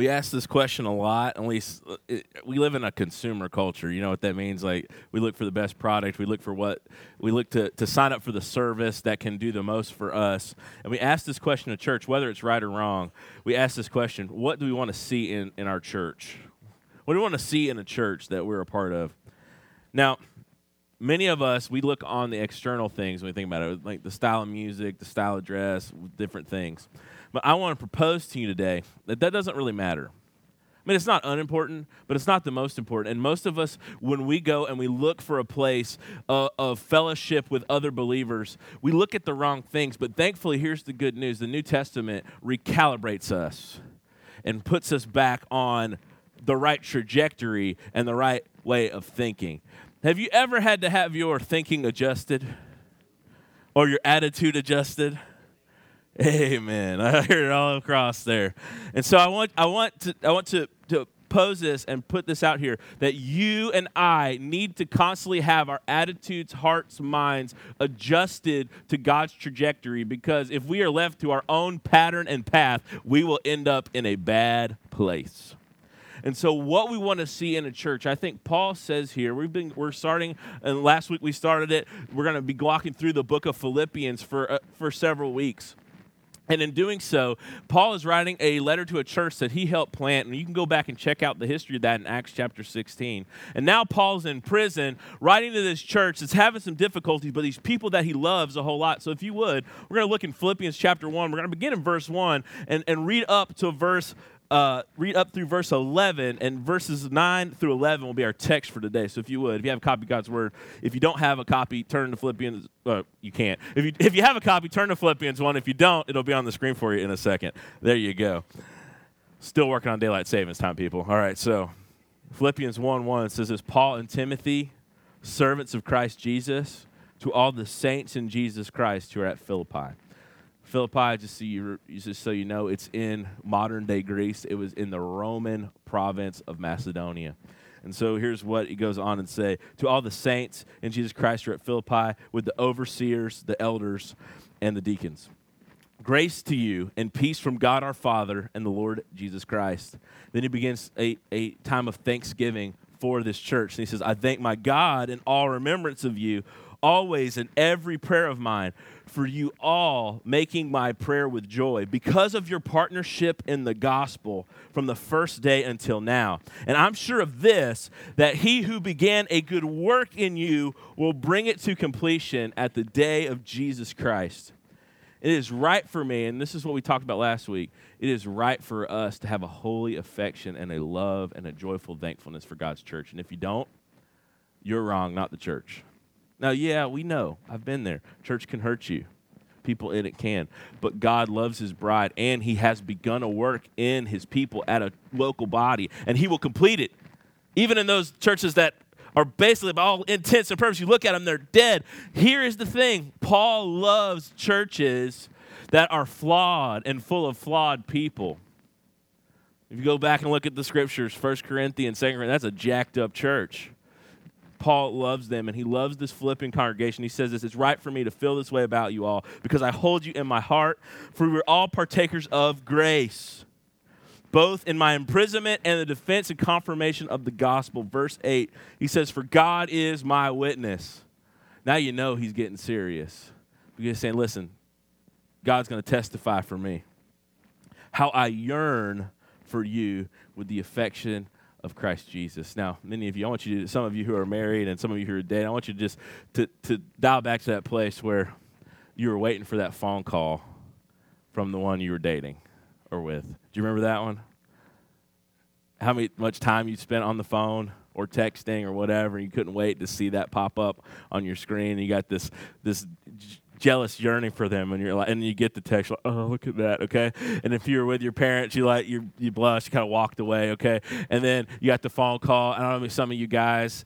we ask this question a lot. At least uh, it, we live in a consumer culture. You know what that means? Like we look for the best product. We look for what we look to to sign up for the service that can do the most for us. And we ask this question to church, whether it's right or wrong. We ask this question: What do we want to see in in our church? What do we want to see in a church that we're a part of? Now, many of us we look on the external things when we think about it, like the style of music, the style of dress, different things. But I want to propose to you today that that doesn't really matter. I mean, it's not unimportant, but it's not the most important. And most of us, when we go and we look for a place uh, of fellowship with other believers, we look at the wrong things. But thankfully, here's the good news the New Testament recalibrates us and puts us back on the right trajectory and the right way of thinking. Have you ever had to have your thinking adjusted or your attitude adjusted? Amen. I heard it all across there. And so I want I want to I want to, to pose this and put this out here that you and I need to constantly have our attitudes, hearts, minds adjusted to God's trajectory because if we are left to our own pattern and path, we will end up in a bad place. And so, what we want to see in a church, I think Paul says here, we've been we're starting, and last week we started it. We're going to be walking through the book of Philippians for uh, for several weeks. And in doing so, Paul is writing a letter to a church that he helped plant. And you can go back and check out the history of that in Acts chapter 16. And now Paul's in prison writing to this church that's having some difficulties, but these people that he loves a whole lot. So if you would, we're going to look in Philippians chapter 1. We're going to begin in verse 1 and, and read up to verse uh, read up through verse 11, and verses 9 through 11 will be our text for today. So if you would, if you have a copy of God's Word, if you don't have a copy, turn to Philippians. Uh, you can't. If you, if you have a copy, turn to Philippians 1. If you don't, it'll be on the screen for you in a second. There you go. Still working on daylight savings time, people. All right, so Philippians 1 1 says this Paul and Timothy, servants of Christ Jesus, to all the saints in Jesus Christ who are at Philippi Philippi, just so you just so you know, it's in modern day Greece. It was in the Roman province of Macedonia. And so here's what he goes on and say to all the saints in Jesus Christ who are at Philippi with the overseers, the elders, and the deacons. Grace to you and peace from God our Father and the Lord Jesus Christ. Then he begins a, a time of thanksgiving for this church. And he says, I thank my God in all remembrance of you, always in every prayer of mine for you all making my prayer with joy because of your partnership in the gospel from the first day until now. And I'm sure of this that he who began a good work in you will bring it to completion at the day of Jesus Christ. It is right for me, and this is what we talked about last week. It is right for us to have a holy affection and a love and a joyful thankfulness for God's church. And if you don't, you're wrong, not the church. Now, yeah, we know. I've been there. Church can hurt you. People in it can. But God loves his bride, and he has begun a work in his people at a local body, and he will complete it. Even in those churches that are basically, by all intents and purposes, you look at them, they're dead. Here is the thing Paul loves churches that are flawed and full of flawed people. If you go back and look at the scriptures, 1 Corinthians, 2 Corinthians, that's a jacked up church. Paul loves them and he loves this Philippian congregation. He says this, it's right for me to feel this way about you all because I hold you in my heart, for we're all partakers of grace, both in my imprisonment and the defense and confirmation of the gospel. Verse 8, he says, For God is my witness. Now you know he's getting serious. Because he's saying, listen, God's going to testify for me. How I yearn for you with the affection of Christ Jesus. Now, many of you, I want you to, some of you who are married and some of you who are dating, I want you to just to, to dial back to that place where you were waiting for that phone call from the one you were dating or with. Do you remember that one? How many, much time you spent on the phone or texting or whatever, and you couldn't wait to see that pop up on your screen. You got this this jealous yearning for them and you're like and you get the text like oh look at that okay? And if you're with your parents you like you you blush you kind of walked away okay? And then you got the phone call I don't know if some of you guys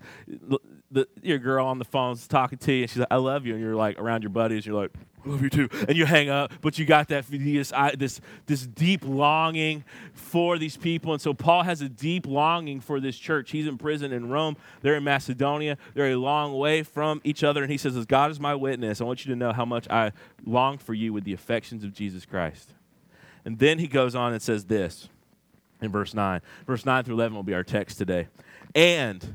the, your girl on the phone's talking to you and she's like I love you and you're like around your buddies you're like "I love you too. And you hang up, but you got that this, this, this deep longing for these people. And so Paul has a deep longing for this church. He's in prison in Rome. They're in Macedonia. They're a long way from each other. And he says, As God is my witness, I want you to know how much I long for you with the affections of Jesus Christ. And then he goes on and says this in verse 9. Verse 9 through 11 will be our text today. And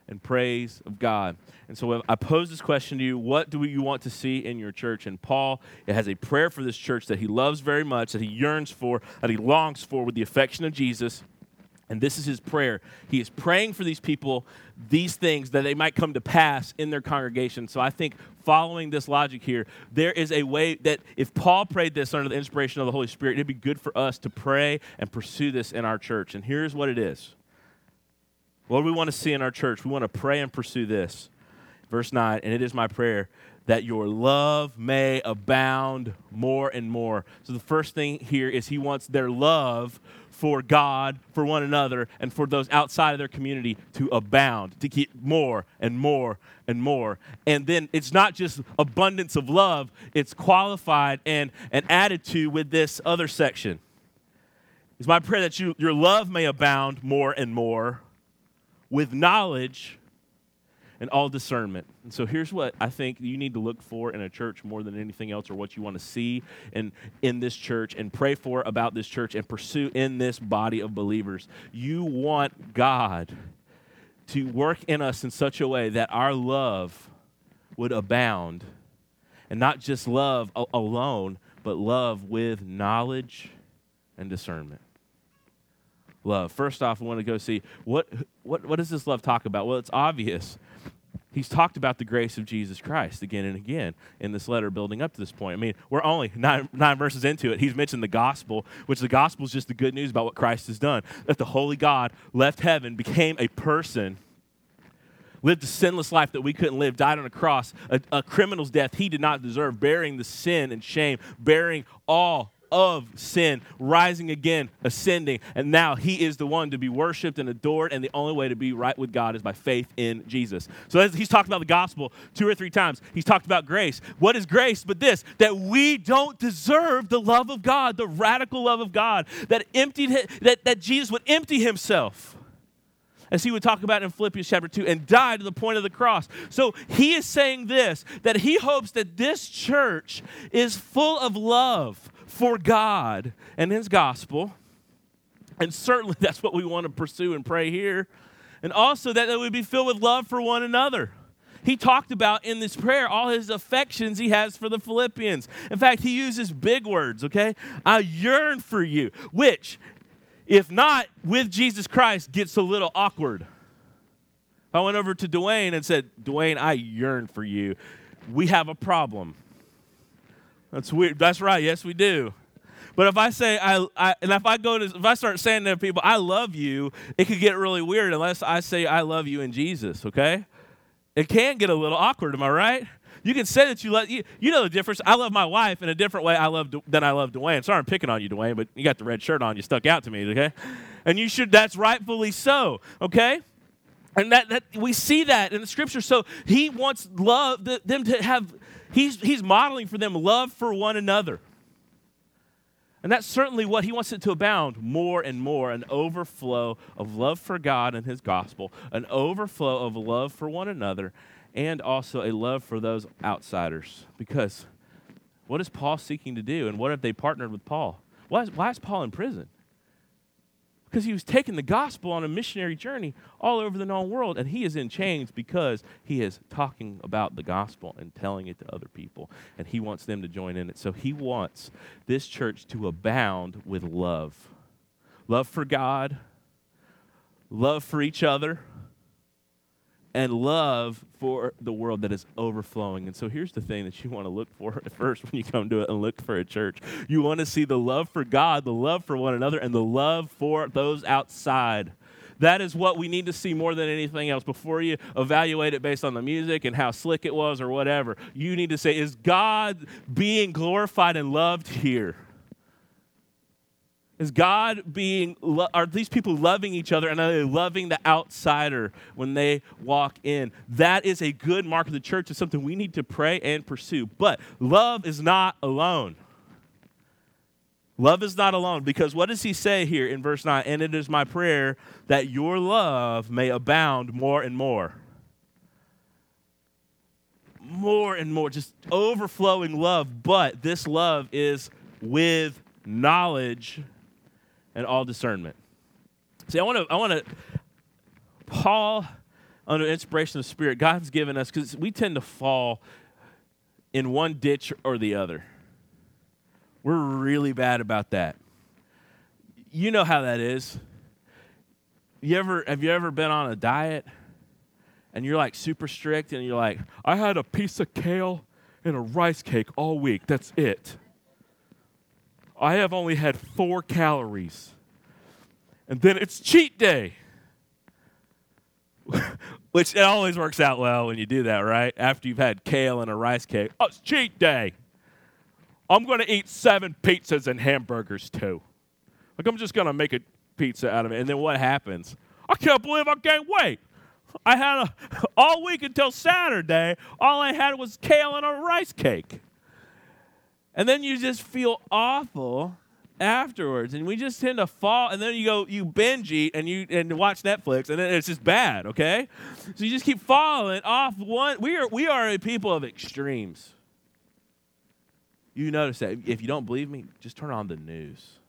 and praise of God. And so I pose this question to you What do you want to see in your church? And Paul it has a prayer for this church that he loves very much, that he yearns for, that he longs for with the affection of Jesus. And this is his prayer. He is praying for these people, these things, that they might come to pass in their congregation. So I think following this logic here, there is a way that if Paul prayed this under the inspiration of the Holy Spirit, it'd be good for us to pray and pursue this in our church. And here's what it is what do we want to see in our church? We want to pray and pursue this. Verse 9, and it is my prayer that your love may abound more and more. So the first thing here is he wants their love for God, for one another, and for those outside of their community to abound, to keep more and more and more. And then it's not just abundance of love, it's qualified and, and added to with this other section. It's my prayer that you, your love may abound more and more with knowledge and all discernment. And so here's what I think you need to look for in a church more than anything else, or what you want to see in, in this church and pray for about this church and pursue in this body of believers. You want God to work in us in such a way that our love would abound. And not just love alone, but love with knowledge and discernment love. First off, I want to go see what, what, what does this love talk about? Well, it's obvious. He's talked about the grace of Jesus Christ again and again in this letter building up to this point. I mean, we're only nine, nine verses into it. He's mentioned the gospel, which the gospel is just the good news about what Christ has done. That the Holy God left heaven, became a person, lived a sinless life that we couldn't live, died on a cross, a, a criminal's death he did not deserve, bearing the sin and shame, bearing all of sin, rising again, ascending, and now he is the one to be worshiped and adored, and the only way to be right with God is by faith in Jesus. So he's talked about the gospel two or three times. He's talked about grace. What is grace but this? That we don't deserve the love of God, the radical love of God, that emptied that, that Jesus would empty himself as he would talk about in Philippians chapter 2, and die to the point of the cross. So he is saying this that he hopes that this church is full of love for God and His gospel. And certainly that's what we want to pursue and pray here. And also that would be filled with love for one another. He talked about in this prayer all his affections he has for the Philippians. In fact, he uses big words, okay? I yearn for you, which, if not with Jesus Christ, gets a little awkward. I went over to Dwayne and said, Dwayne, I yearn for you. We have a problem. That's weird. That's right. Yes, we do. But if I say I, I, and if I go to if I start saying to people I love you, it could get really weird unless I say I love you in Jesus. Okay, it can get a little awkward. Am I right? You can say that you love you. You know the difference. I love my wife in a different way I love than I love Dwayne. Sorry, I'm picking on you, Dwayne, but you got the red shirt on. You stuck out to me. Okay, and you should. That's rightfully so. Okay. And that, that we see that in the scripture. So he wants love them to have He's, he's modeling for them love for one another. And that's certainly what he wants it to abound more and more an overflow of love for God and his gospel, an overflow of love for one another, and also a love for those outsiders. Because what is Paul seeking to do? And what have they partnered with Paul? Why is, why is Paul in prison? Because he was taking the gospel on a missionary journey all over the known world and he is in chains because he is talking about the gospel and telling it to other people and he wants them to join in it. So he wants this church to abound with love. Love for god. Love for each other and love for the world that is overflowing. And so here's the thing that you want to look for first when you come to it and look for a church. You want to see the love for God, the love for one another, and the love for those outside. That is what we need to see more than anything else. Before you evaluate it based on the music and how slick it was or whatever, you need to say, is God being glorified and loved here? Is God being, are these people loving each other and are they loving the outsider when they walk in? That is a good mark of the church. It's something we need to pray and pursue. But love is not alone. Love is not alone because what does he say here in verse 9? And it is my prayer that your love may abound more and more. More and more, just overflowing love. But this love is with knowledge and all discernment. See, I want to, I want to, Paul, under inspiration of the Spirit, God's given us, because we tend to fall in one ditch or the other. We're really bad about that. You know how that is. You ever have you ever been on a diet and you're like super strict and you're like, I had a piece of kale and a rice cake all week. That's it. I have only had four calories. And then it's cheat day. Which it always works out well when you do that, right? After you've had kale and a rice cake. Oh, it's cheat day. I'm going to eat seven pizzas and hamburgers too. Like, I'm just going to make a pizza out of it. And then what happens? I can't believe I gained weight. I had a, all week until Saturday, all I had was kale and a rice cake. And then you just feel awful afterwards. And we just tend to fall and then you go you binge eat and you and watch Netflix and then it's just bad, okay? So you just keep falling off one we are we are a people of extremes. You notice that if you don't believe me, just turn on the news.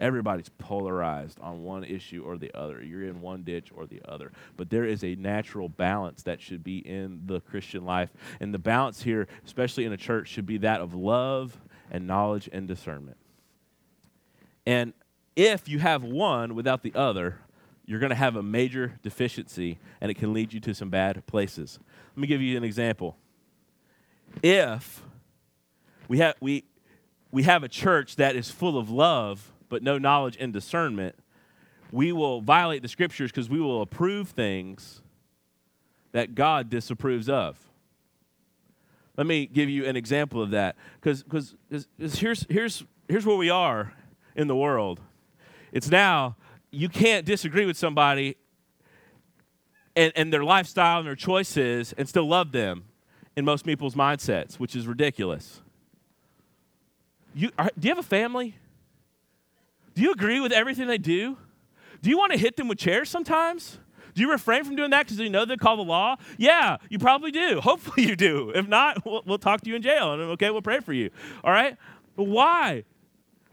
Everybody's polarized on one issue or the other. You're in one ditch or the other. But there is a natural balance that should be in the Christian life. And the balance here, especially in a church, should be that of love and knowledge and discernment. And if you have one without the other, you're going to have a major deficiency and it can lead you to some bad places. Let me give you an example. If we have, we, we have a church that is full of love, but no knowledge and discernment, we will violate the scriptures because we will approve things that God disapproves of. Let me give you an example of that because here's, here's, here's where we are in the world. It's now you can't disagree with somebody and, and their lifestyle and their choices and still love them in most people's mindsets, which is ridiculous. You, are, do you have a family? Do you agree with everything they do? Do you want to hit them with chairs sometimes? Do you refrain from doing that because you know they call the law? Yeah, you probably do. Hopefully you do. If not, we'll, we'll talk to you in jail. And okay, we'll pray for you. All right? But why?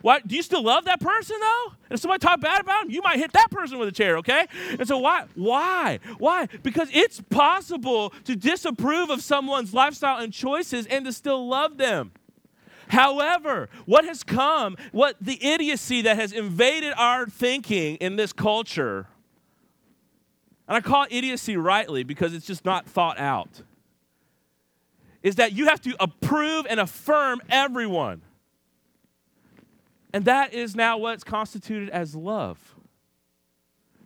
Why do you still love that person though? And if somebody talk bad about him, you might hit that person with a chair, okay? And so why? Why? Why? Because it's possible to disapprove of someone's lifestyle and choices and to still love them. However, what has come, what the idiocy that has invaded our thinking in this culture, and I call idiocy rightly because it's just not thought out, is that you have to approve and affirm everyone. And that is now what's constituted as love.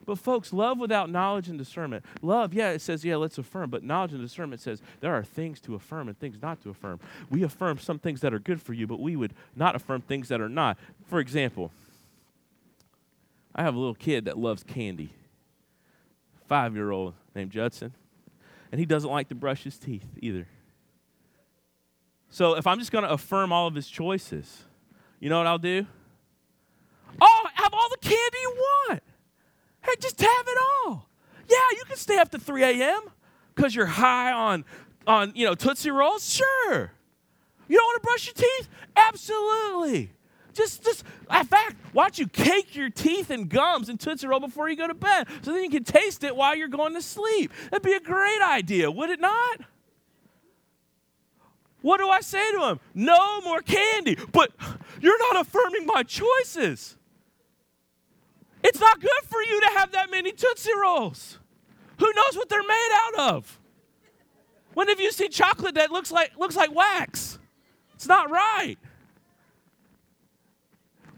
But, folks, love without knowledge and discernment. Love, yeah, it says, yeah, let's affirm. But knowledge and discernment says there are things to affirm and things not to affirm. We affirm some things that are good for you, but we would not affirm things that are not. For example, I have a little kid that loves candy, five year old named Judson, and he doesn't like to brush his teeth either. So, if I'm just going to affirm all of his choices, you know what I'll do? Oh, have all the candy you want. Hey, just have it all. Yeah, you can stay up to 3 a.m. because you're high on, on, you know, Tootsie Rolls. Sure. You don't want to brush your teeth? Absolutely. Just, just, in fact, why don't you cake your teeth and gums and Tootsie Roll before you go to bed so then you can taste it while you're going to sleep? That'd be a great idea, would it not? What do I say to him? No more candy. But you're not affirming my choices. It's not good for you to have that many Tootsie Rolls. Who knows what they're made out of? When have you seen chocolate that looks like, looks like wax? It's not right.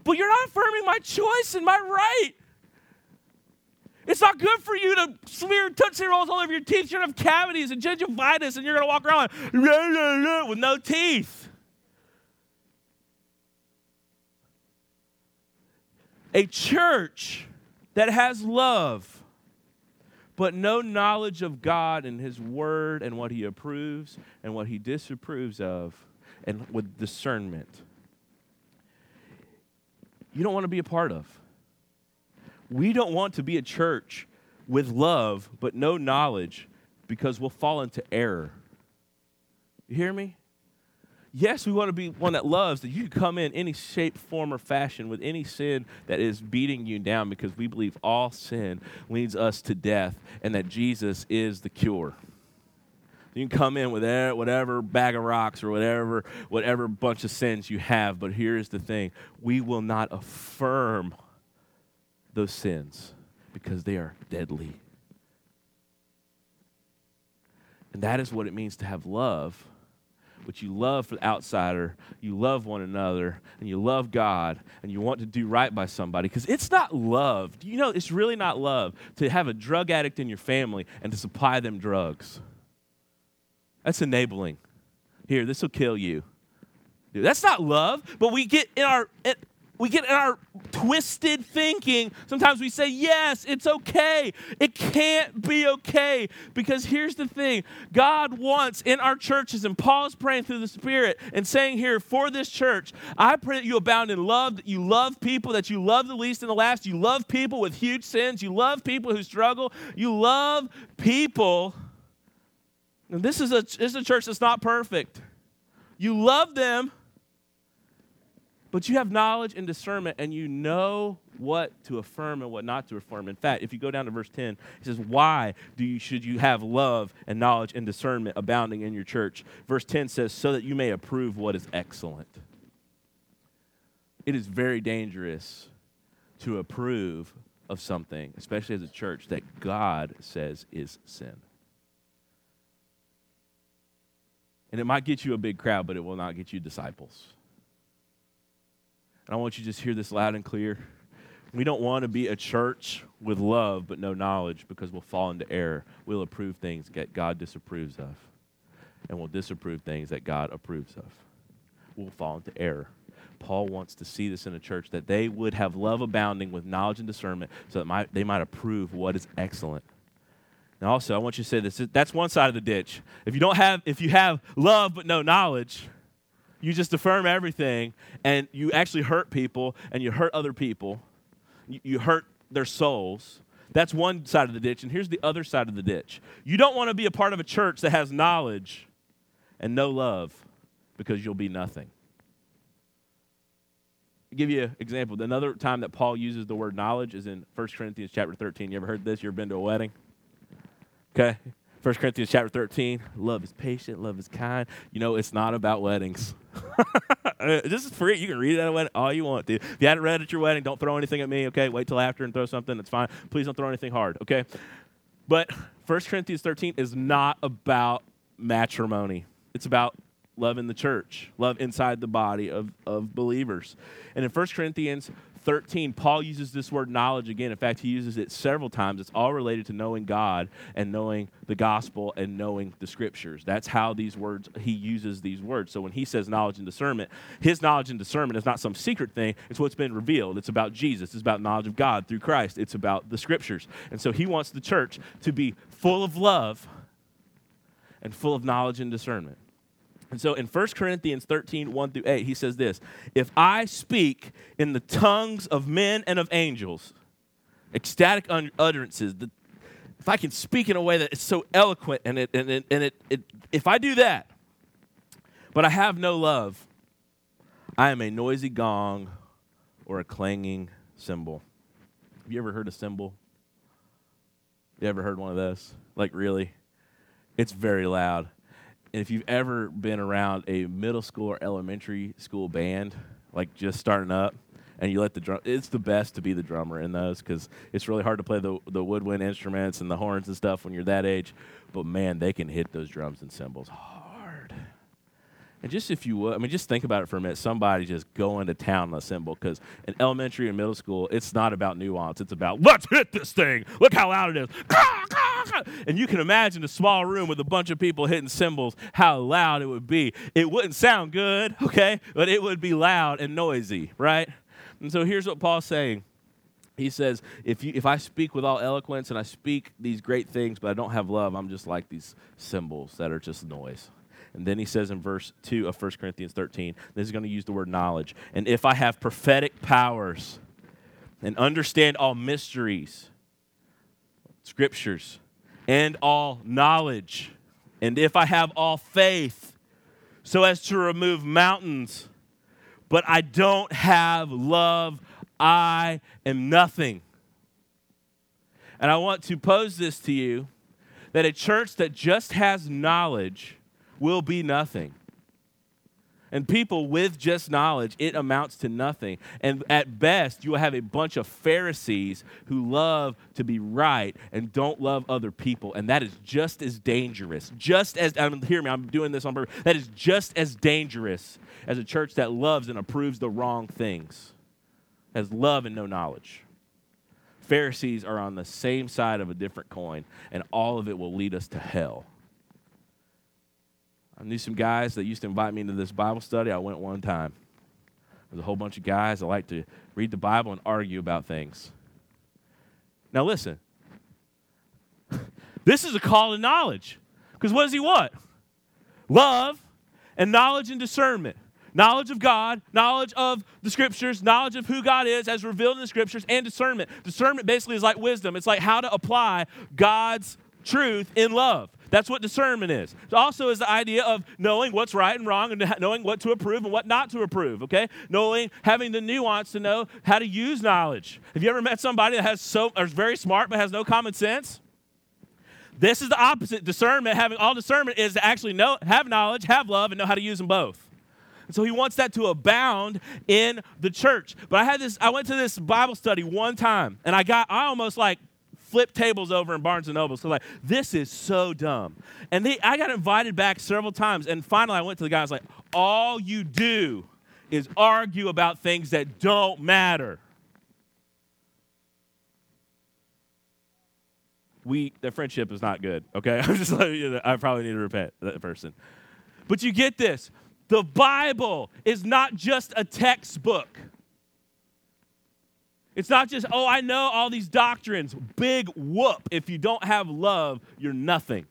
But you're not affirming my choice and my right. It's not good for you to smear Tootsie Rolls all over your teeth. You're going to have cavities and gingivitis, and you're going to walk around with no teeth. A church that has love, but no knowledge of God and His Word and what He approves and what He disapproves of, and with discernment, you don't want to be a part of. We don't want to be a church with love, but no knowledge, because we'll fall into error. You hear me? Yes, we want to be one that loves that you come in any shape, form, or fashion with any sin that is beating you down because we believe all sin leads us to death and that Jesus is the cure. You can come in with whatever bag of rocks or whatever, whatever bunch of sins you have, but here's the thing we will not affirm those sins because they are deadly. And that is what it means to have love but you love for the outsider, you love one another, and you love God, and you want to do right by somebody. Because it's not love. Do you know it's really not love to have a drug addict in your family and to supply them drugs? That's enabling. Here, this will kill you. That's not love, but we get in our we get in our twisted thinking. Sometimes we say, yes, it's okay. It can't be okay. Because here's the thing God wants in our churches, and Paul's praying through the Spirit and saying here for this church, I pray that you abound in love, that you love people, that you love the least and the last. You love people with huge sins. You love people who struggle. You love people. And this is a, this is a church that's not perfect. You love them but you have knowledge and discernment, and you know what to affirm and what not to affirm. In fact, if you go down to verse 10, he says, Why do you, should you have love and knowledge and discernment abounding in your church? Verse 10 says, So that you may approve what is excellent. It is very dangerous to approve of something, especially as a church, that God says is sin. And it might get you a big crowd, but it will not get you disciples. And I want you to just hear this loud and clear. We don't want to be a church with love but no knowledge because we'll fall into error. We'll approve things that God disapproves of, and we'll disapprove things that God approves of. We'll fall into error. Paul wants to see this in a church that they would have love abounding with knowledge and discernment so that might, they might approve what is excellent. And also, I want you to say this that's one side of the ditch. If you don't have, if you have love but no knowledge, you just affirm everything and you actually hurt people and you hurt other people. You, you hurt their souls. That's one side of the ditch. And here's the other side of the ditch. You don't want to be a part of a church that has knowledge and no love because you'll be nothing. I'll give you an example. Another time that Paul uses the word knowledge is in 1 Corinthians chapter 13. You ever heard this? You ever been to a wedding? Okay. 1 Corinthians chapter 13, love is patient, love is kind. You know, it's not about weddings. this is free. You can read it at a wedding all you want to. If you hadn't read at your wedding, don't throw anything at me, okay? Wait till after and throw something. That's fine. Please don't throw anything hard, okay? But 1 Corinthians 13 is not about matrimony. It's about love in the church, love inside the body of, of believers. And in 1 Corinthians 13, Paul uses this word knowledge again. In fact, he uses it several times. It's all related to knowing God and knowing the gospel and knowing the scriptures. That's how these words, he uses these words. So when he says knowledge and discernment, his knowledge and discernment is not some secret thing, it's what's been revealed. It's about Jesus, it's about knowledge of God through Christ, it's about the scriptures. And so he wants the church to be full of love and full of knowledge and discernment. And so in 1 Corinthians 13, 1 through 8, he says this If I speak in the tongues of men and of angels, ecstatic utterances, the, if I can speak in a way that is so eloquent and it, and it, and it, it, if I do that, but I have no love, I am a noisy gong or a clanging cymbal. Have you ever heard a cymbal? You ever heard one of those? Like, really? It's very loud. And if you've ever been around a middle school or elementary school band, like just starting up, and you let the drum, it's the best to be the drummer in those because it's really hard to play the, the woodwind instruments and the horns and stuff when you're that age. But man, they can hit those drums and cymbals hard. and just if you would, I mean, just think about it for a minute. Somebody just going to town on a cymbal because in elementary and middle school, it's not about nuance. It's about let's hit this thing. Look how loud it is. And you can imagine a small room with a bunch of people hitting cymbals, how loud it would be. It wouldn't sound good, okay, but it would be loud and noisy, right? And so here's what Paul's saying He says, if, you, if I speak with all eloquence and I speak these great things, but I don't have love, I'm just like these cymbals that are just noise. And then he says in verse 2 of 1 Corinthians 13, this is going to use the word knowledge. And if I have prophetic powers and understand all mysteries, scriptures, and all knowledge, and if I have all faith so as to remove mountains, but I don't have love, I am nothing. And I want to pose this to you that a church that just has knowledge will be nothing. And people with just knowledge, it amounts to nothing. And at best, you will have a bunch of Pharisees who love to be right and don't love other people. And that is just as dangerous. Just as, um, hear me, I'm doing this on purpose. That is just as dangerous as a church that loves and approves the wrong things, has love and no knowledge. Pharisees are on the same side of a different coin, and all of it will lead us to hell. I knew some guys that used to invite me into this Bible study. I went one time. There's a whole bunch of guys that like to read the Bible and argue about things. Now, listen. this is a call to knowledge. Because what does he want? Love and knowledge and discernment. Knowledge of God, knowledge of the scriptures, knowledge of who God is as revealed in the scriptures, and discernment. Discernment basically is like wisdom. It's like how to apply God's truth in love. That's what discernment is. It also is the idea of knowing what's right and wrong and knowing what to approve and what not to approve, okay? Knowing, having the nuance to know how to use knowledge. Have you ever met somebody that has so, or is very smart but has no common sense? This is the opposite. Discernment, having all discernment, is to actually know, have knowledge, have love, and know how to use them both. And so he wants that to abound in the church. But I had this, I went to this Bible study one time, and I got, I almost like flip tables over in Barnes and Noble. So like, this is so dumb. And they, I got invited back several times, and finally I went to the guy. I was like, all you do is argue about things that don't matter. We, the friendship is not good. Okay, I'm just letting you know, I probably need to repent that person. But you get this: the Bible is not just a textbook. It's not just, oh, I know all these doctrines. Big whoop. If you don't have love, you're nothing.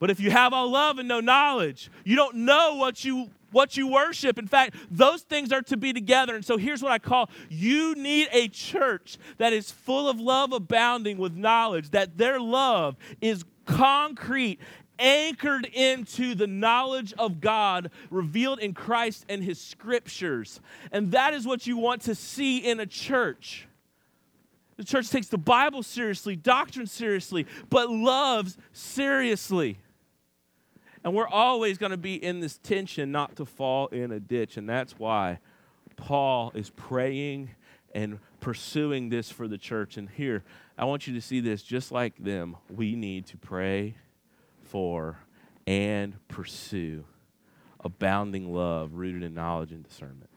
But if you have all love and no knowledge, you don't know what you what you worship. In fact, those things are to be together. And so here's what I call you need a church that is full of love abounding with knowledge, that their love is concrete anchored into the knowledge of God revealed in Christ and his scriptures. And that is what you want to see in a church. The church takes the Bible seriously, doctrine seriously, but loves seriously. And we're always going to be in this tension not to fall in a ditch. And that's why Paul is praying and pursuing this for the church. And here, I want you to see this just like them. We need to pray for and pursue abounding love rooted in knowledge and discernment.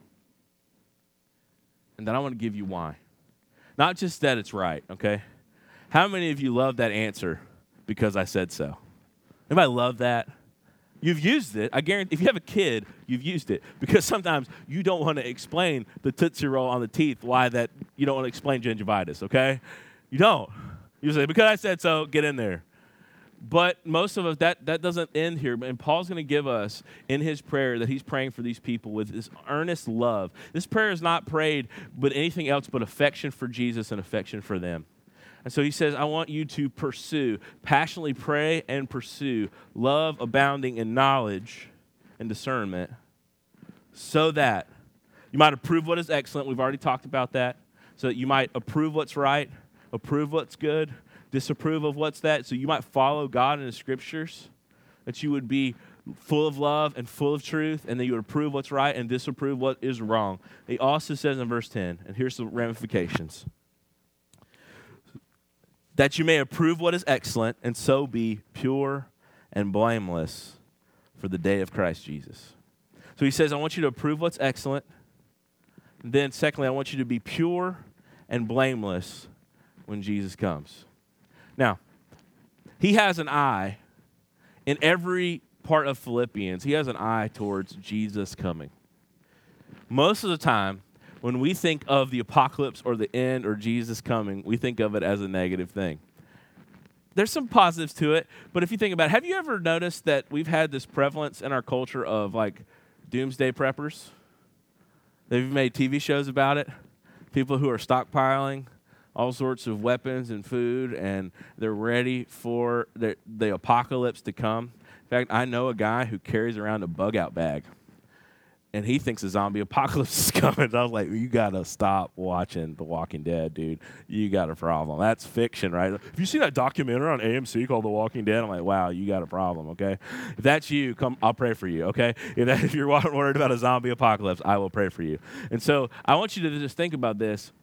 And then I want to give you why. Not just that it's right, okay? How many of you love that answer because I said so? Anybody love that? You've used it. I guarantee if you have a kid, you've used it because sometimes you don't want to explain the Tootsie Roll on the teeth, why that you don't want to explain gingivitis, okay? You don't. You say, because I said so, get in there. But most of us, that, that doesn't end here. And Paul's going to give us in his prayer that he's praying for these people with this earnest love. This prayer is not prayed but anything else but affection for Jesus and affection for them. And so he says, I want you to pursue, passionately pray and pursue love abounding in knowledge and discernment so that you might approve what is excellent. We've already talked about that. So that you might approve what's right, approve what's good, disapprove of what's that. So you might follow God in the scriptures, that you would be full of love and full of truth, and that you would approve what's right and disapprove what is wrong. He also says in verse 10, and here's the ramifications that you may approve what is excellent, and so be pure and blameless for the day of Christ Jesus. So he says, I want you to approve what's excellent. And then, secondly, I want you to be pure and blameless when Jesus comes. Now, he has an eye in every part of Philippians, he has an eye towards Jesus coming. Most of the time, when we think of the apocalypse or the end or Jesus coming, we think of it as a negative thing. There's some positives to it, but if you think about it, have you ever noticed that we've had this prevalence in our culture of like doomsday preppers? They've made TV shows about it. People who are stockpiling all sorts of weapons and food, and they're ready for the, the apocalypse to come. In fact, I know a guy who carries around a bug out bag and he thinks a zombie apocalypse is coming. I was like, you gotta stop watching The Walking Dead, dude. You got a problem. That's fiction, right? If you see that documentary on AMC called The Walking Dead? I'm like, wow, you got a problem. Okay, if that's you, come. I'll pray for you. Okay, if, that, if you're worried about a zombie apocalypse, I will pray for you. And so I want you to just think about this.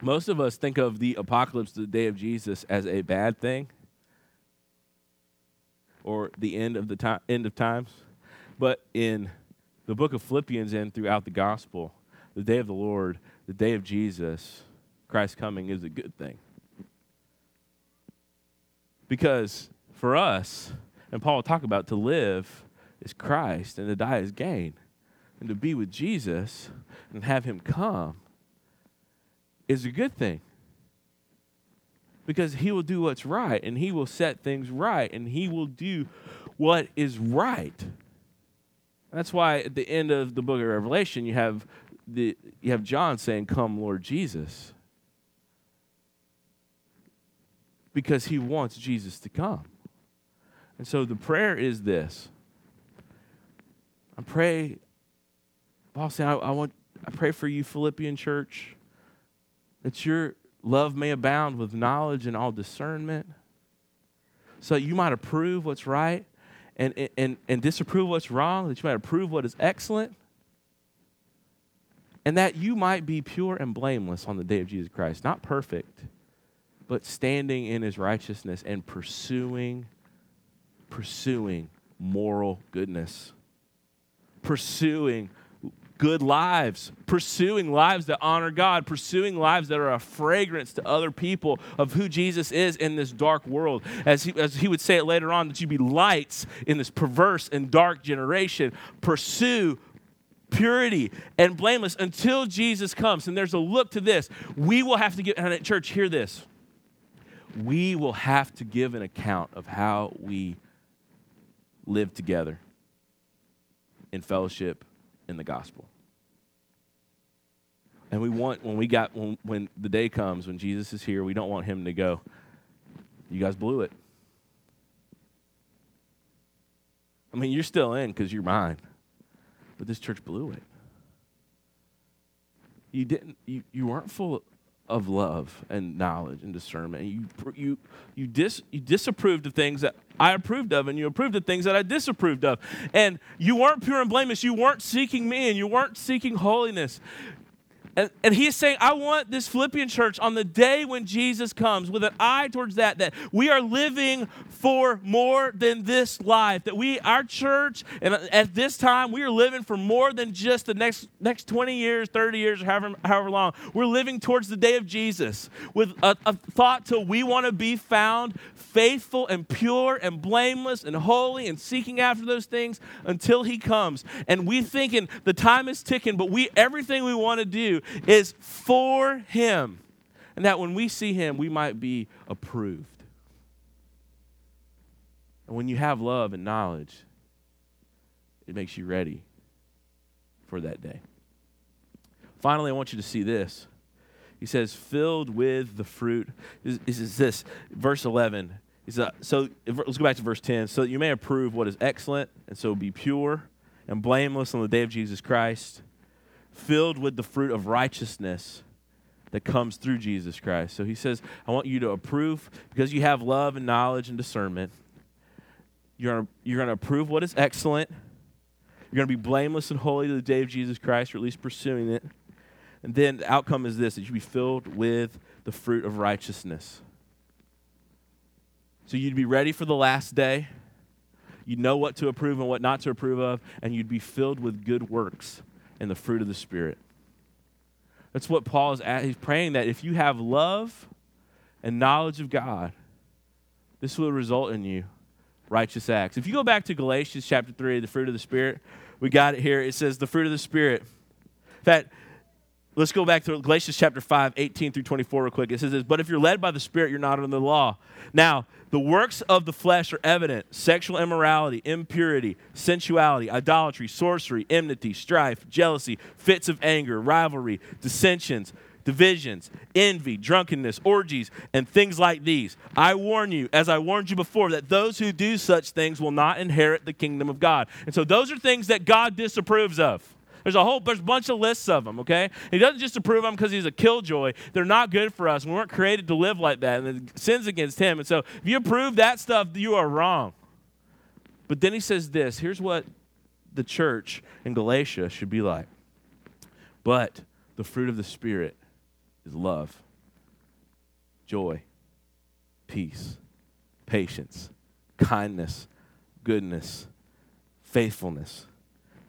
Most of us think of the apocalypse, the day of Jesus, as a bad thing, or the end of the time, end of times. But in the book of Philippians and throughout the gospel, the day of the Lord, the day of Jesus, Christ coming is a good thing. Because for us, and Paul will talk about to live is Christ and to die is gain. And to be with Jesus and have him come is a good thing. Because he will do what's right and he will set things right and he will do what is right. That's why at the end of the book of Revelation, you have, the, you have John saying, Come, Lord Jesus. Because he wants Jesus to come. And so the prayer is this I pray, Paul saying, I, I, want, I pray for you, Philippian church, that your love may abound with knowledge and all discernment, so you might approve what's right and, and, and disapprove what's wrong, that you might approve what is excellent, and that you might be pure and blameless on the day of Jesus Christ. Not perfect, but standing in his righteousness and pursuing, pursuing moral goodness, pursuing good lives, pursuing lives that honor God, pursuing lives that are a fragrance to other people of who Jesus is in this dark world. As he, as he would say it later on, that you be lights in this perverse and dark generation. Pursue purity and blameless until Jesus comes. And there's a look to this. We will have to give, and church, hear this. We will have to give an account of how we live together in fellowship in the gospel. And we want when we got when, when the day comes when Jesus is here, we don't want him to go, you guys blew it. I mean, you're still in because you're mine. But this church blew it. You didn't you, you weren't full of love and knowledge and discernment. You, you, you, dis, you disapproved of things that I approved of, and you approved of things that I disapproved of. And you weren't pure and blameless. You weren't seeking me, and you weren't seeking holiness. And, and he is saying, I want this Philippian church on the day when Jesus comes with an eye towards that, that we are living for more than this life. That we, our church, and at this time, we are living for more than just the next, next 20 years, 30 years, or however, however long. We're living towards the day of Jesus with a, a thought to we want to be found faithful and pure and blameless and holy and seeking after those things until he comes. And we thinking the time is ticking, but we everything we want to do is for Him. And that when we see Him, we might be approved. And when you have love and knowledge, it makes you ready for that day. Finally, I want you to see this. He says, filled with the fruit. Is, is this, verse 11. He says, so let's go back to verse 10. So you may approve what is excellent, and so be pure and blameless on the day of Jesus Christ filled with the fruit of righteousness that comes through Jesus Christ. So he says, I want you to approve because you have love and knowledge and discernment. You're gonna, you're going to approve what is excellent. You're going to be blameless and holy to the day of Jesus Christ, or at least pursuing it. And then the outcome is this that you be filled with the fruit of righteousness. So you'd be ready for the last day. You'd know what to approve and what not to approve of, and you'd be filled with good works and the fruit of the Spirit. That's what Paul is at. He's praying that if you have love and knowledge of God, this will result in you righteous acts. If you go back to Galatians chapter 3, the fruit of the Spirit, we got it here. It says the fruit of the Spirit. That let's go back to Galatians chapter 5, 18 through 24, real quick. It says this But if you're led by the Spirit, you're not under the law. Now, the works of the flesh are evident sexual immorality, impurity, sensuality, idolatry, sorcery, enmity, strife, jealousy, fits of anger, rivalry, dissensions, divisions, envy, drunkenness, orgies, and things like these. I warn you, as I warned you before, that those who do such things will not inherit the kingdom of God. And so those are things that God disapproves of. There's a whole there's a bunch of lists of them, okay? He doesn't just approve them because he's a killjoy. They're not good for us. We weren't created to live like that, and it sins against him. And so if you approve that stuff, you are wrong. But then he says this here's what the church in Galatia should be like. But the fruit of the Spirit is love, joy, peace, patience, kindness, goodness, faithfulness,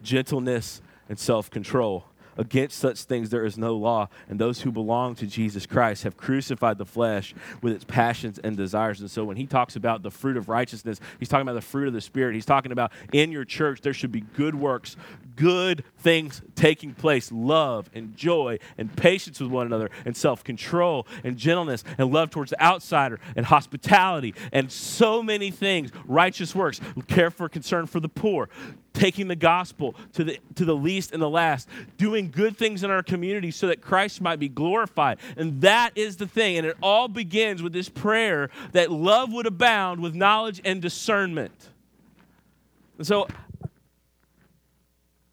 gentleness, and self control. Against such things there is no law, and those who belong to Jesus Christ have crucified the flesh with its passions and desires. And so when he talks about the fruit of righteousness, he's talking about the fruit of the Spirit. He's talking about in your church there should be good works, good things taking place love and joy and patience with one another, and self control and gentleness and love towards the outsider and hospitality and so many things. Righteous works, care for concern for the poor, taking the gospel to the, to the least and the last, doing good things in our community so that Christ might be glorified. And that is the thing. And it all begins with this prayer that love would abound with knowledge and discernment. And so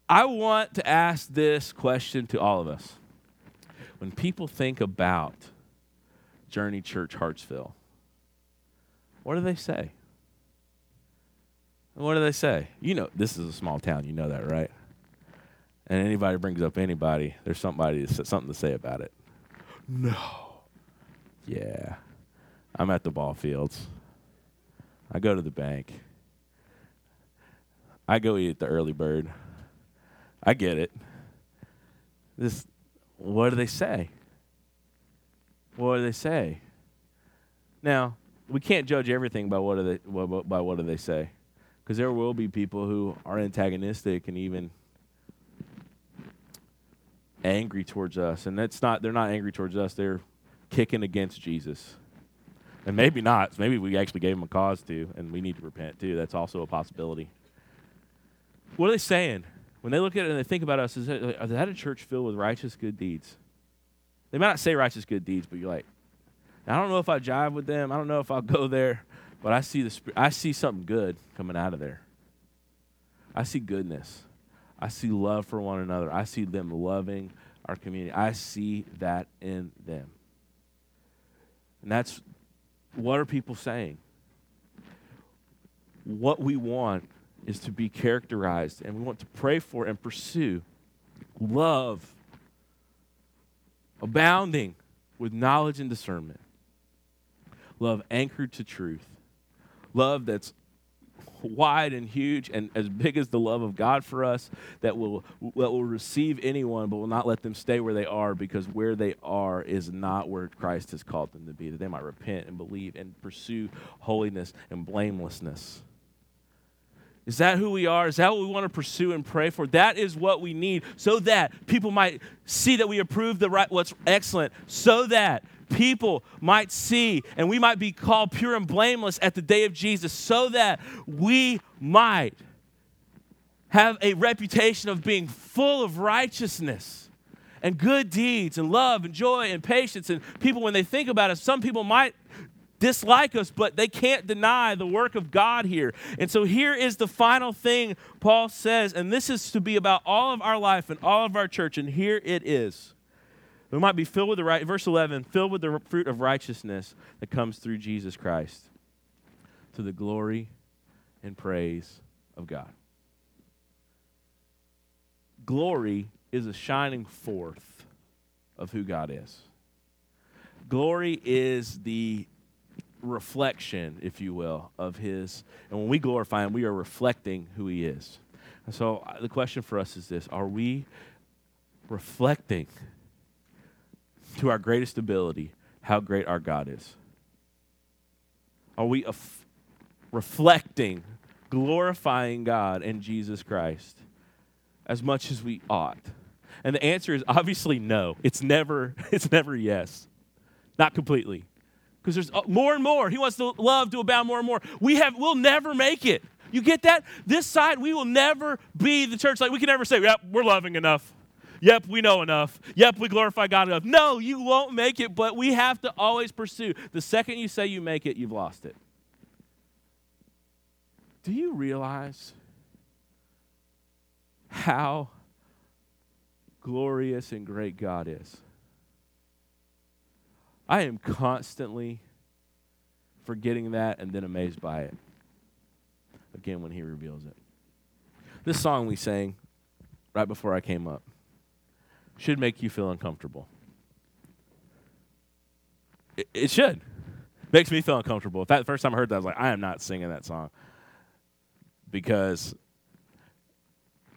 I want to ask this question to all of us. When people think about Journey Church Hartsville, what do they say? What do they say? You know, this is a small town. You know that, right? And anybody brings up anybody, there's somebody something to say about it. No. Yeah. I'm at the ball fields. I go to the bank. I go eat at the early bird. I get it. This what do they say? What do they say? Now, we can't judge everything by what do they by what do they say because there will be people who are antagonistic and even angry towards us. And that's not they're not angry towards us. They're kicking against jesus. And maybe not. Maybe we actually gave them a cause to and we need to repent too. That's also a possibility. What are they saying? When they look at it and they think about us is that, is that a church filled with righteous good deeds? They might not say righteous good deeds but you're like i don't know if i jive with them. I don't know if i'll go there but I see the I see something good coming out of there. I see goodness. I see love for one another. I see them loving our community. I see that in them. And that's what are people saying? What we want is to be characterized and we want to pray for and pursue love abounding with knowledge and discernment. Love anchored to truth love that's wide and huge and as big as the love of God for us that will that will receive anyone but will not let them stay where they are because where they are is not where Christ has called them to be that they might repent and believe and pursue holiness and blamelessness. Is that who we are? Is that what we want to pursue and pray for? That is what we need so that people might see that we approve the right what's excellent so that people might see and we might be called pure and blameless at the day of Jesus so that we might have a reputation of being full of righteousness and good deeds and love and joy and patience. And people, when they think about it, some people might dislike us, but they can't deny the work of God here. And so here is the final thing Paul says, and this is to be about all of our life and all of our church, and here it is. We might be filled with the right, verse 11, filled with the fruit of righteousness that comes through Jesus Christ to the glory and praise of God. Glory is a shining forth of who God is. Glory is the reflection, if you will, of His. And when we glorify Him, we are reflecting who He is. And so uh, the question for us is this Are we reflecting to our greatest ability how great our God is? Are we af- reflecting, glorifying God and Jesus Christ as much as we ought? And the answer is obviously no. It's never it's never yes. Not completely. Because there's uh, more and more. He wants to love to abound more and more. We have we'll never make it. You get that? This side we will never be the church like we can never say, "Yep, we're loving enough." Yep, we know enough. Yep, we glorify God enough. No, you won't make it, but we have to always pursue. The second you say you make it, you've lost it. Do you realize how glorious and great God is? I am constantly forgetting that and then amazed by it. Again, when He reveals it. This song we sang right before I came up should make you feel uncomfortable. It, it should. Makes me feel uncomfortable. If that the first time I heard that, I was like, I am not singing that song. Because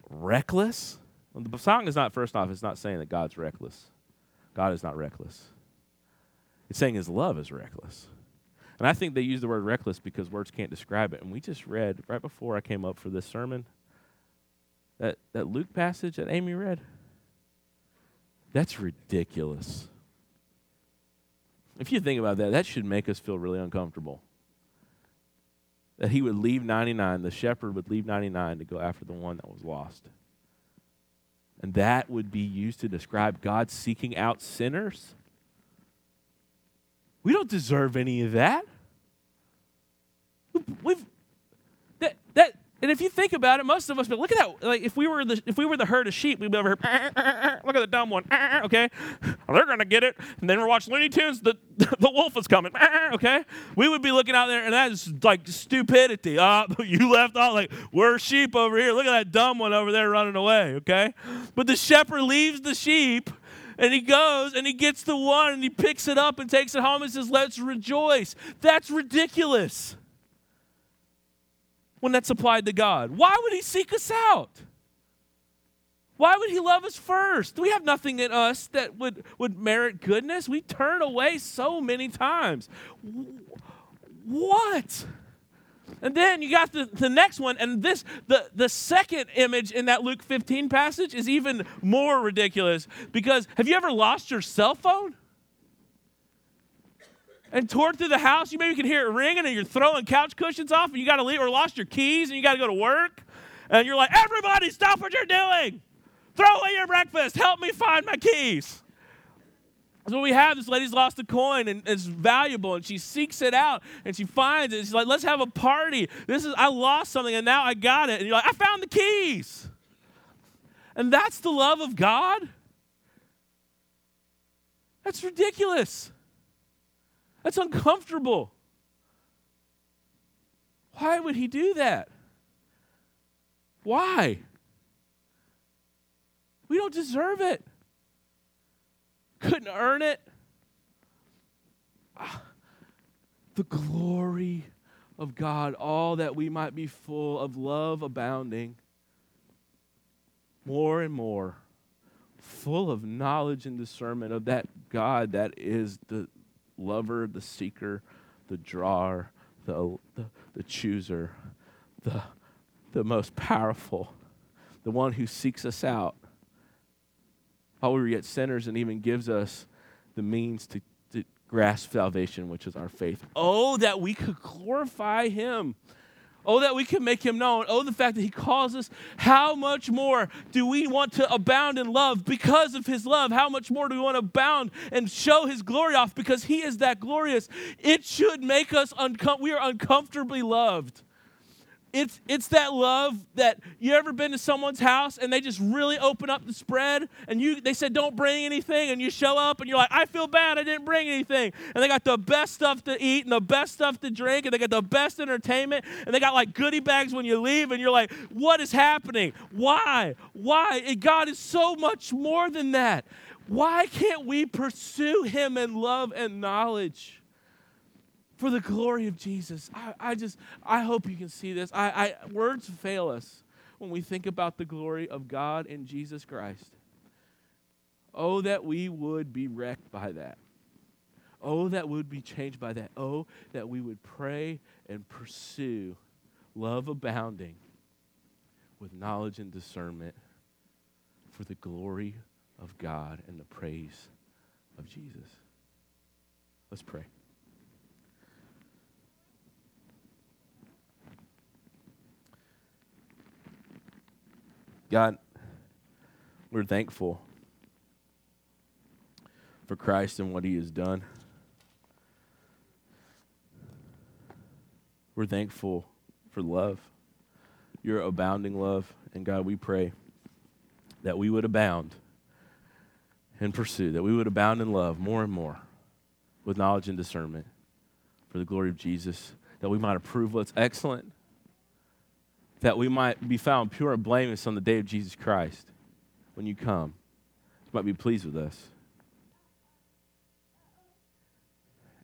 reckless? The song is not, first off, it's not saying that God's reckless. God is not reckless. It's saying his love is reckless. And I think they use the word reckless because words can't describe it. And we just read right before I came up for this sermon that, that Luke passage that Amy read. That's ridiculous. If you think about that, that should make us feel really uncomfortable. That he would leave 99, the shepherd would leave 99 to go after the one that was lost. And that would be used to describe God seeking out sinners. We don't deserve any of that. We've that that and if you think about it, most of us, but look at that. Like if we were the if we were the herd of sheep, we'd be over here. look at the dumb one. okay, they're gonna get it. And then we're watching Looney Tunes. The the wolf is coming. okay, we would be looking out there, and that is like stupidity. Oh, you left off like we're sheep over here. Look at that dumb one over there running away. Okay, but the shepherd leaves the sheep. And he goes and he gets the one and he picks it up and takes it home and says, Let's rejoice. That's ridiculous when that's applied to God? Why would He seek us out? Why would He love us first? We have nothing in us that would, would merit goodness. We turn away so many times. What? And then you got the, the next one, and this the, the second image in that Luke 15 passage is even more ridiculous because have you ever lost your cell phone? and tore through the house. You maybe can hear it ringing and you're throwing couch cushions off and you got to leave or lost your keys and you got to go to work. And you're like, everybody, stop what you're doing. Throw away your breakfast. Help me find my keys. So we have this lady's lost a coin and it's valuable and she seeks it out and she finds it. She's like, let's have a party. This is I lost something and now I got it. And you're like, I found the keys. And that's the love of God. That's ridiculous. That's uncomfortable. Why would he do that? Why? We don't deserve it. Couldn't earn it. Ah, the glory of God, all that we might be full of love abounding, more and more, full of knowledge and discernment of that God that is the lover, the seeker, the drawer, the, the, the chooser, the, the most powerful, the one who seeks us out while we were yet sinners and even gives us the means to, to grasp salvation, which is our faith. Oh, that we could glorify him Oh, that we can make him known. Oh, the fact that he calls us. How much more do we want to abound in love because of his love? How much more do we want to abound and show his glory off because he is that glorious? It should make us uncomfortable. We are uncomfortably loved it's it's that love that you ever been to someone's house and they just really open up the spread and you they said don't bring anything and you show up and you're like I feel bad I didn't bring anything. And they got the best stuff to eat and the best stuff to drink and they got the best entertainment and they got like goodie bags when you leave and you're like what is happening? Why? Why? And God is so much more than that. Why can't we pursue him in love and knowledge for the glory of Jesus. I, I just, I hope you can see this. I, I, words fail us when we think about the glory of God in Jesus Christ. Oh, that we would be wrecked by that. Oh, that we would be changed by that. Oh, that we would pray and pursue love abounding with knowledge and discernment for the glory of God and the praise of Jesus. Let's pray. God, we're thankful for Christ and what he has done. We're thankful for love, your abounding love. And God, we pray that we would abound in pursuit, that we would abound in love more and more with knowledge and discernment for the glory of Jesus, that we might approve what's excellent, that we might be found pure and blameless on the day of Jesus Christ when you come. You might be pleased with us.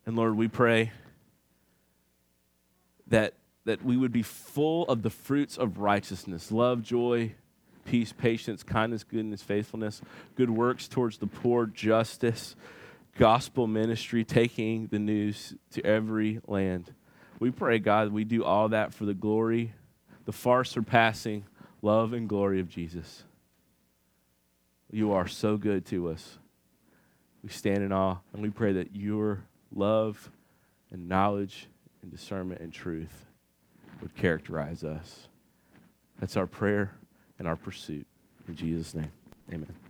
And Lord, we pray that, that we would be full of the fruits of righteousness love, joy, peace, patience, kindness, goodness, faithfulness, good works towards the poor, justice, gospel ministry, taking the news to every land. We pray, God, we do all that for the glory, the far surpassing love and glory of Jesus. You are so good to us. We stand in awe and we pray that your love and knowledge and discernment and truth would characterize us. That's our prayer and our pursuit. In Jesus' name, amen.